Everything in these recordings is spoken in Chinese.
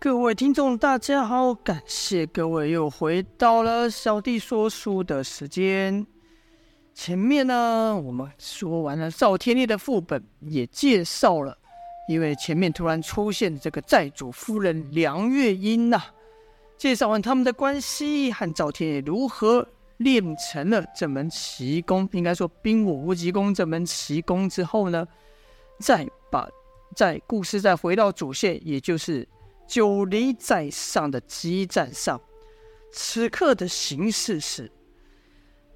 各位听众，大家好，感谢各位又回到了小弟说书的时间。前面呢，我们说完了赵天烈的副本，也介绍了，因为前面突然出现这个债主夫人梁月英呐、啊。介绍完他们的关系和赵天烈如何练成了这门奇功，应该说冰火无极功这门奇功之后呢，再把在故事再回到主线，也就是。九黎在上的激战上，此刻的形势是：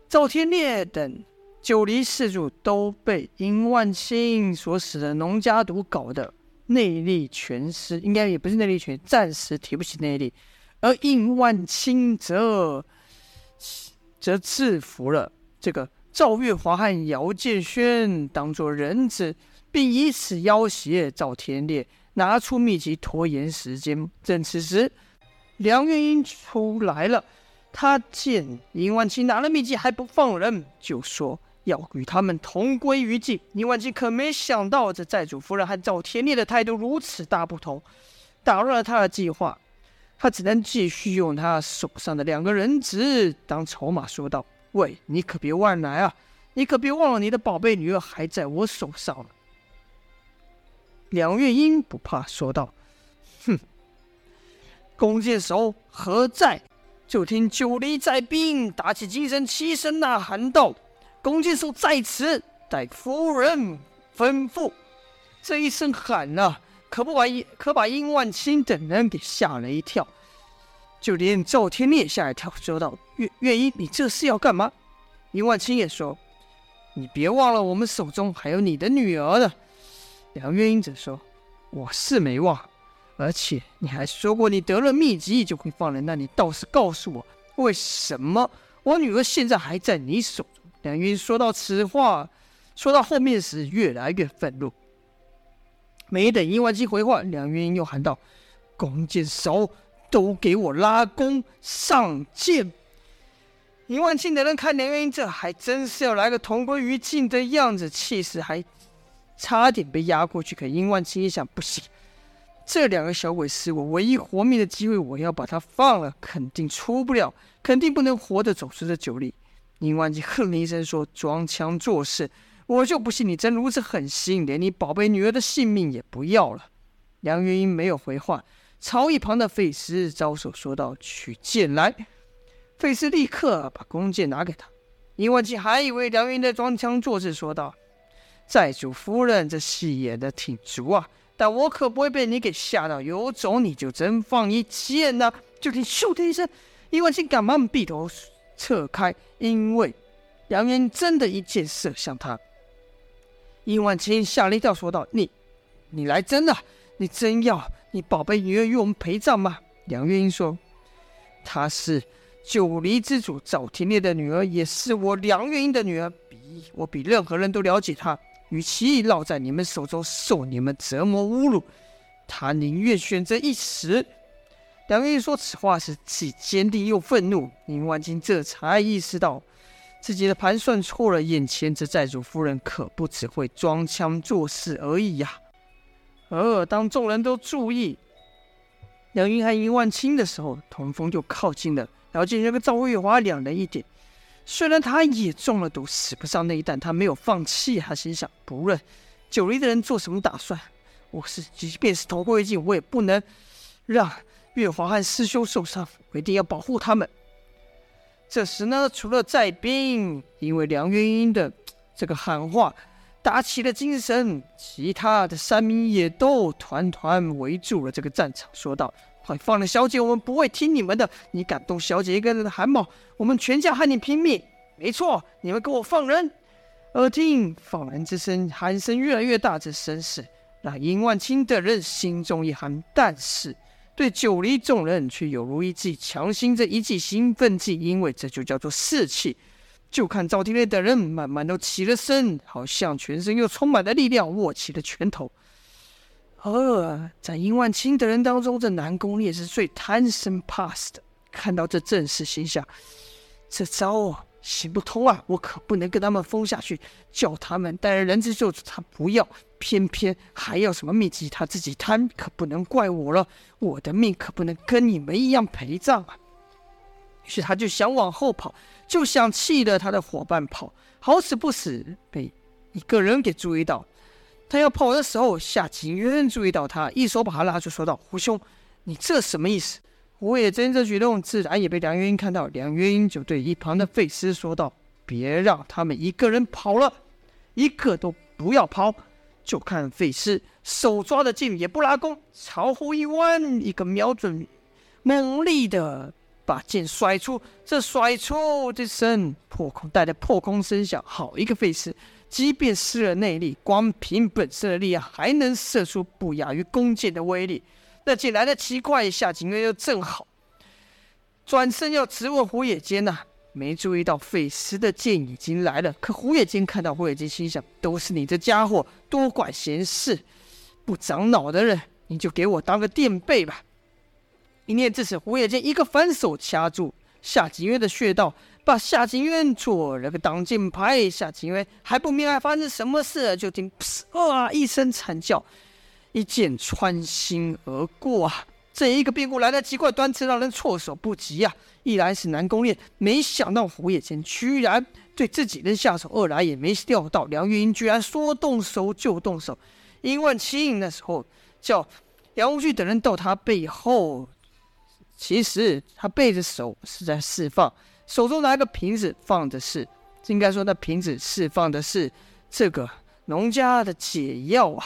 赵天烈等九黎四主都被殷万青所使的农家毒搞得内力全失，应该也不是内力全，暂时提不起内力。而殷万青则则制服了这个赵月华和姚建轩，当做人质，并以此要挟赵天烈。拿出秘籍拖延时间。正此时，梁月英出来了。他见殷万青拿了秘籍还不放人，就说要与他们同归于尽。殷万青可没想到，这债主夫人和赵天烈的态度如此大不同，打乱了他的计划。他只能继续用他手上的两个人质当筹码，说道：“喂，你可别乱来啊！你可别忘了，你的宝贝女儿还在我手上了。”梁月英不怕，说道：“哼，弓箭手何在？”就听九黎在兵打起精神，齐声呐喊道：“弓箭手在此，待夫人吩咐。”这一声喊呐，可不把可把殷万青等人给吓了一跳，就连赵天烈吓一跳，说道：“月月英，你这是要干嘛？”殷万青也说：“你别忘了，我们手中还有你的女儿呢。”梁月英则说：“我是没忘，而且你还说过你得了秘籍就会放人，那你倒是告诉我，为什么我女儿现在还在你手中？”梁月英说到此话，说到后面时越来越愤怒。没等殷万青回话，梁月英又喊道：“弓箭手，都给我拉弓上箭！”殷万青等人看梁月英这还真是要来个同归于尽的样子，气势还。差点被压过去，可殷万青一想，不行，这两个小鬼是我唯一活命的机会，我要把他放了，肯定出不了，肯定不能活着走出这九黎。殷万青哼了一声说：“装腔作势，我就不信你真如此狠心，连你宝贝女儿的性命也不要了。”梁月英没有回话，朝一旁的费斯招手说道：“取剑来。”费斯立刻把弓箭拿给他。殷万青还以为梁月英在装腔作势，说道。债主夫人，这戏演得挺足啊！但我可不会被你给吓到，有种你就真放一箭呐！就听咻的一声，殷万青赶忙避头撤开，因为梁元真的一箭射向他。殷万青吓了一跳，说道：“你，你来真的？你真要你宝贝女儿与我们陪葬吗？”梁月英说：“她是九黎之主赵天烈的女儿，也是我梁月英的女儿，比我比任何人都了解她。”与其落在你们手中受你们折磨侮辱，他宁愿选择一死。梁月英说此话时既坚定又愤怒。林万青这才意识到自己的盘算错了，眼前这债主夫人可不只会装腔作势而已呀、啊。而当众人都注意梁云和林万青的时候，童风就靠近了，了解那个赵月华两人一点。虽然他也中了毒，使不上那一弹，他没有放弃。他心想：不论九黎的人做什么打算，我是即便是同归于尽，我也不能让月华和师兄受伤。我一定要保护他们。这时呢，除了在兵，因为梁月英的这个喊话打起了精神，其他的三名也都团团围住了这个战场，说道。快放了小姐，我们不会听你们的。你敢动小姐一个人的汗毛，我们全家和你拼命。没错，你们给我放人！耳听放人之声，喊声越来越大，这声势让殷万清的人心中一寒，但是对九黎众人却犹如一剂强心针，一剂兴奋剂，因为这就叫做士气。就看赵天烈的人慢慢都起了身，好像全身又充满了力量，握起了拳头。呃，在殷万清的人当中，这南宫烈是最贪生怕死的。看到这阵势，心想：这招啊，行不通啊！我可不能跟他们疯下去，叫他们带人质救他。不要，偏偏还要什么秘籍，他自己贪，可不能怪我了。我的命可不能跟你们一样陪葬啊！于是他就想往后跑，就想气得他的伙伴跑，好死不死被一个人给注意到。他要跑的时候，夏景渊注意到他，一手把他拉住，说道：“胡兄，你这什么意思？”胡野真这举动自然也被梁月英看到，梁月英就对一旁的费斯说道：“别让他们一个人跑了，一个都不要跑。”就看费斯手抓着剑，也不拉弓，朝后一弯，一个瞄准，猛力的把剑甩出。这甩出这声破空带着破空声响，好一个费斯！即便失了内力，光凭本身的力量，还能射出不亚于弓箭的威力。那剑来的奇怪，一下景渊又正好转身要直问胡野间呐、没注意到费师的箭已经来了。可胡野间看到胡野间，心想：都是你这家伙多管闲事，不长脑的人，你就给我当个垫背吧。一念至此，胡野间一个反手掐住夏景渊的穴道。把夏景渊做了个挡箭牌，夏景渊还不明白发生什么事，就听“啊”一声惨叫，一剑穿心而过啊！这一个变故来得极快，端次让人措手不及啊！一来是南宫烈，没想到胡野间居然对自己人下手；二来也没料到梁月英居然说动手就动手。殷万青那时候叫杨无惧等人到他背后，其实他背着手是在释放。手中拿个瓶子，放的是，应该说那瓶子释放的是这个农家的解药啊。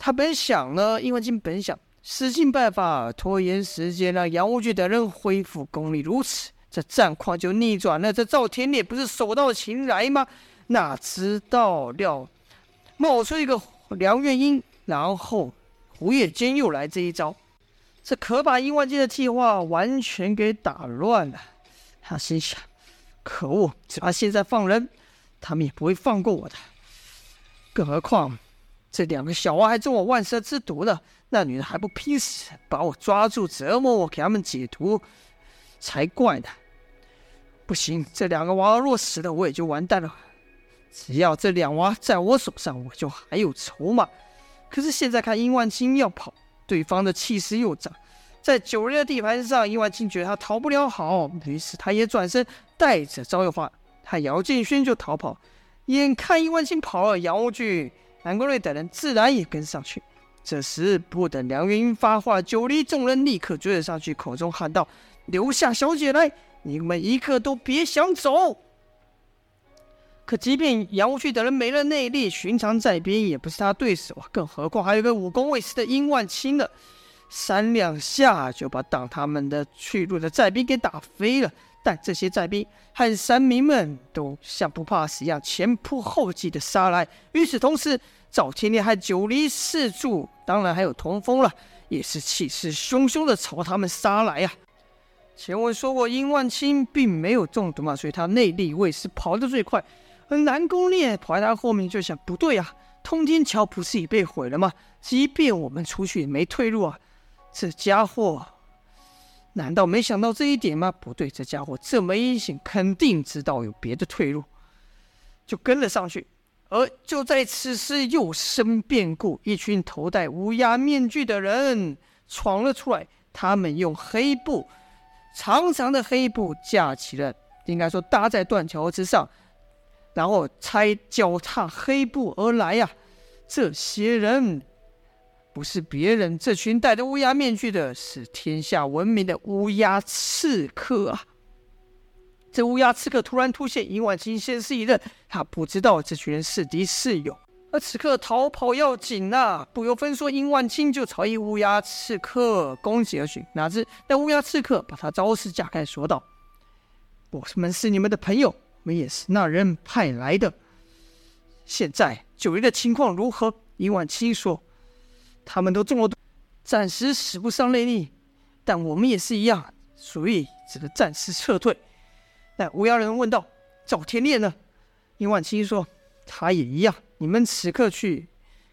他本想呢，殷万青本想使尽办法拖延时间，让杨无惧等人恢复功力，如此这战况就逆转了。这赵天烈不是手到擒来吗？哪知道料冒出一个梁月英，然后胡野间又来这一招，这可把殷万金的计划完全给打乱了。他心想：“可恶！只怕现在放人，他们也不会放过我的。更何况这两个小娃还中我万蛇之毒呢，那女人还不拼死把我抓住折磨我，给他们解毒才怪呢！不行，这两个娃儿若死了，我也就完蛋了。只要这两娃在我手上，我就还有筹码。可是现在看殷万金要跑，对方的气势又涨。”在九人的地盘上，伊万青觉得他逃不了好，于是他也转身带着赵又发和姚建轩就逃跑。眼看伊万青跑了，杨无惧、南宫瑞等人自然也跟上去。这时不等梁月英发话，九黎众人立刻追了上去，口中喊道：“留下小姐来，你们一刻都别想走！”可即便杨无惧等人没了内力，寻常在兵也不是他对手啊，更何况还有个武功未失的殷万青呢？三两下就把挡他们的去路的寨兵给打飞了，但这些寨兵和山民们都像不怕死一样前仆后继的杀来。与此同时，赵天烈和九黎四柱，当然还有童风了，也是气势汹汹的朝他们杀来呀、前文说过，殷万青并没有中毒嘛，所以他内力未失，跑得最快。而南宫烈跑在他后面就想，不对啊，通天桥不是已被毁了吗？即便我们出去也没退路啊。这家伙难道没想到这一点吗？不对，这家伙这么阴险，肯定知道有别的退路，就跟了上去。而就在此时，又生变故，一群头戴乌鸦面具的人闯了出来。他们用黑布，长长的黑布架起了，应该说搭在断桥之上，然后踩脚踏黑布而来呀、这些人。不是别人，这群戴着乌鸦面具的是天下闻名的乌鸦刺客啊！这乌鸦刺客突然出现，殷万青先是一愣，他不知道这群人是敌是友。而此刻逃跑要紧呐、啊，不由分说，殷万青就朝一乌鸦刺客攻击而去。哪知那乌鸦刺客把他招式架开，说道：“我们是你们的朋友，我们也是那人派来的。现在九黎的情况如何？”殷婉清说。他们都中了毒，暂时使不上内力，但我们也是一样，所以只能暂时撤退。那乌鸦人问道：“赵天烈呢？”殷婉清说：“他也一样。你们此刻去，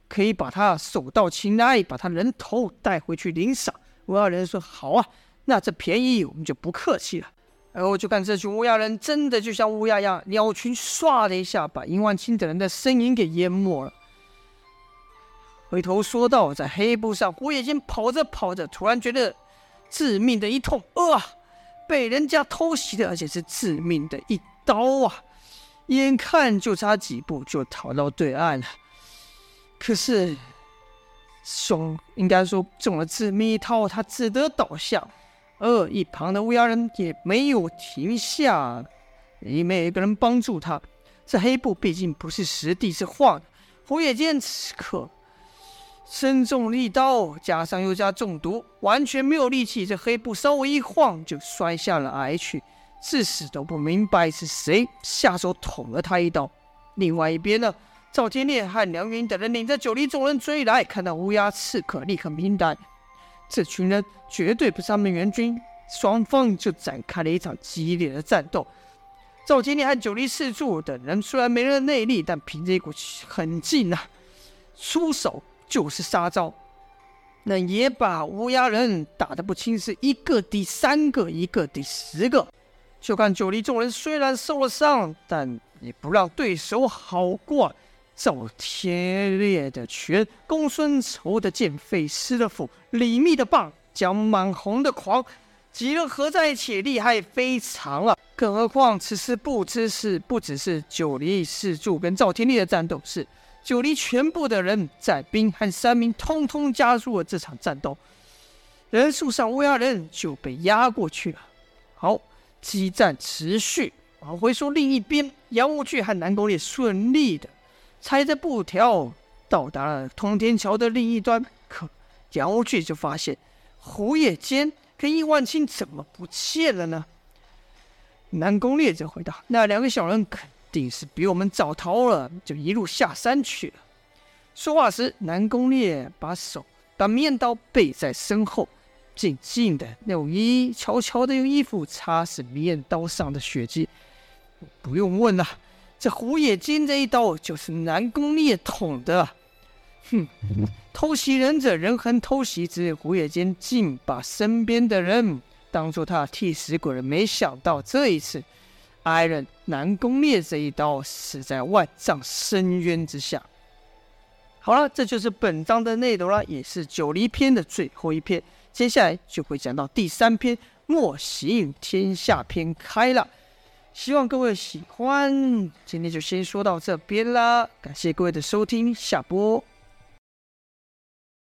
可以把他手到擒来，把他人头带回去领赏。”乌鸦人说：“好啊，那这便宜我们就不客气了。”然后就看这群乌鸦人真的就像乌鸦一样，鸟群唰的一下把殷万青等人的身影给淹没了。回头说道：“在黑布上，火野间跑着跑着，突然觉得致命的一痛，啊，被人家偷袭的，而且是致命的一刀啊！眼看就差几步就逃到对岸了，可是兄应该说中了致命一刀，他只得倒下。而一旁的乌鸦人也没有停下，也没有一个人帮助他。这黑布毕竟不是实地，是画的。火野剑此刻。”身中利刀，加上又加中毒，完全没有力气。这黑布稍微一晃，就摔下了崖去，至死都不明白是谁下手捅了他一刀。另外一边呢，赵天烈和梁云等人领着九黎众人追来，看到乌鸦刺客，立刻明白，这群人绝对不是他们援军。双方就展开了一场激烈的战斗。赵天烈和九黎四柱等人虽然没了内力，但凭着一股狠劲呐，出手。就是杀招，那也把乌鸦人打得不轻，是一个抵三个，一个抵十个。就看九黎众人虽然受了伤，但也不让对手好过。赵天烈的拳，公孙仇的剑，费师的斧，李密的棒，蒋满红的狂，几人合在一起，厉害非常了。更何况此时不知是不只是九黎四柱跟赵天烈的战斗，是。九黎全部的人，载兵和山民通通加入了这场战斗，人数上乌鸦人就被压过去了。好，激战持续。往回说，另一边杨无惧和南宫烈顺利的踩着布条到达了通天桥的另一端，可杨无惧就发现胡野间跟易万青怎么不见了呢？南宫烈则回答：“那两个小人肯。”定是比我们早逃了，就一路下山去了。说话时，南宫烈把手把面刀背在身后，静静的用衣悄悄的用衣服擦拭面刀上的血迹。不用问了，这胡野间这一刀就是南宫烈捅的。哼，偷袭忍者人恒偷袭之，胡野间竟把身边的人当做他替死鬼了。没想到这一次。挨人南宫烈这一刀死在万丈深渊之下。好了，这就是本章的内容了，也是九黎篇的最后一篇。接下来就会讲到第三篇《莫行天下篇》开了。希望各位喜欢，今天就先说到这边啦，感谢各位的收听，下播。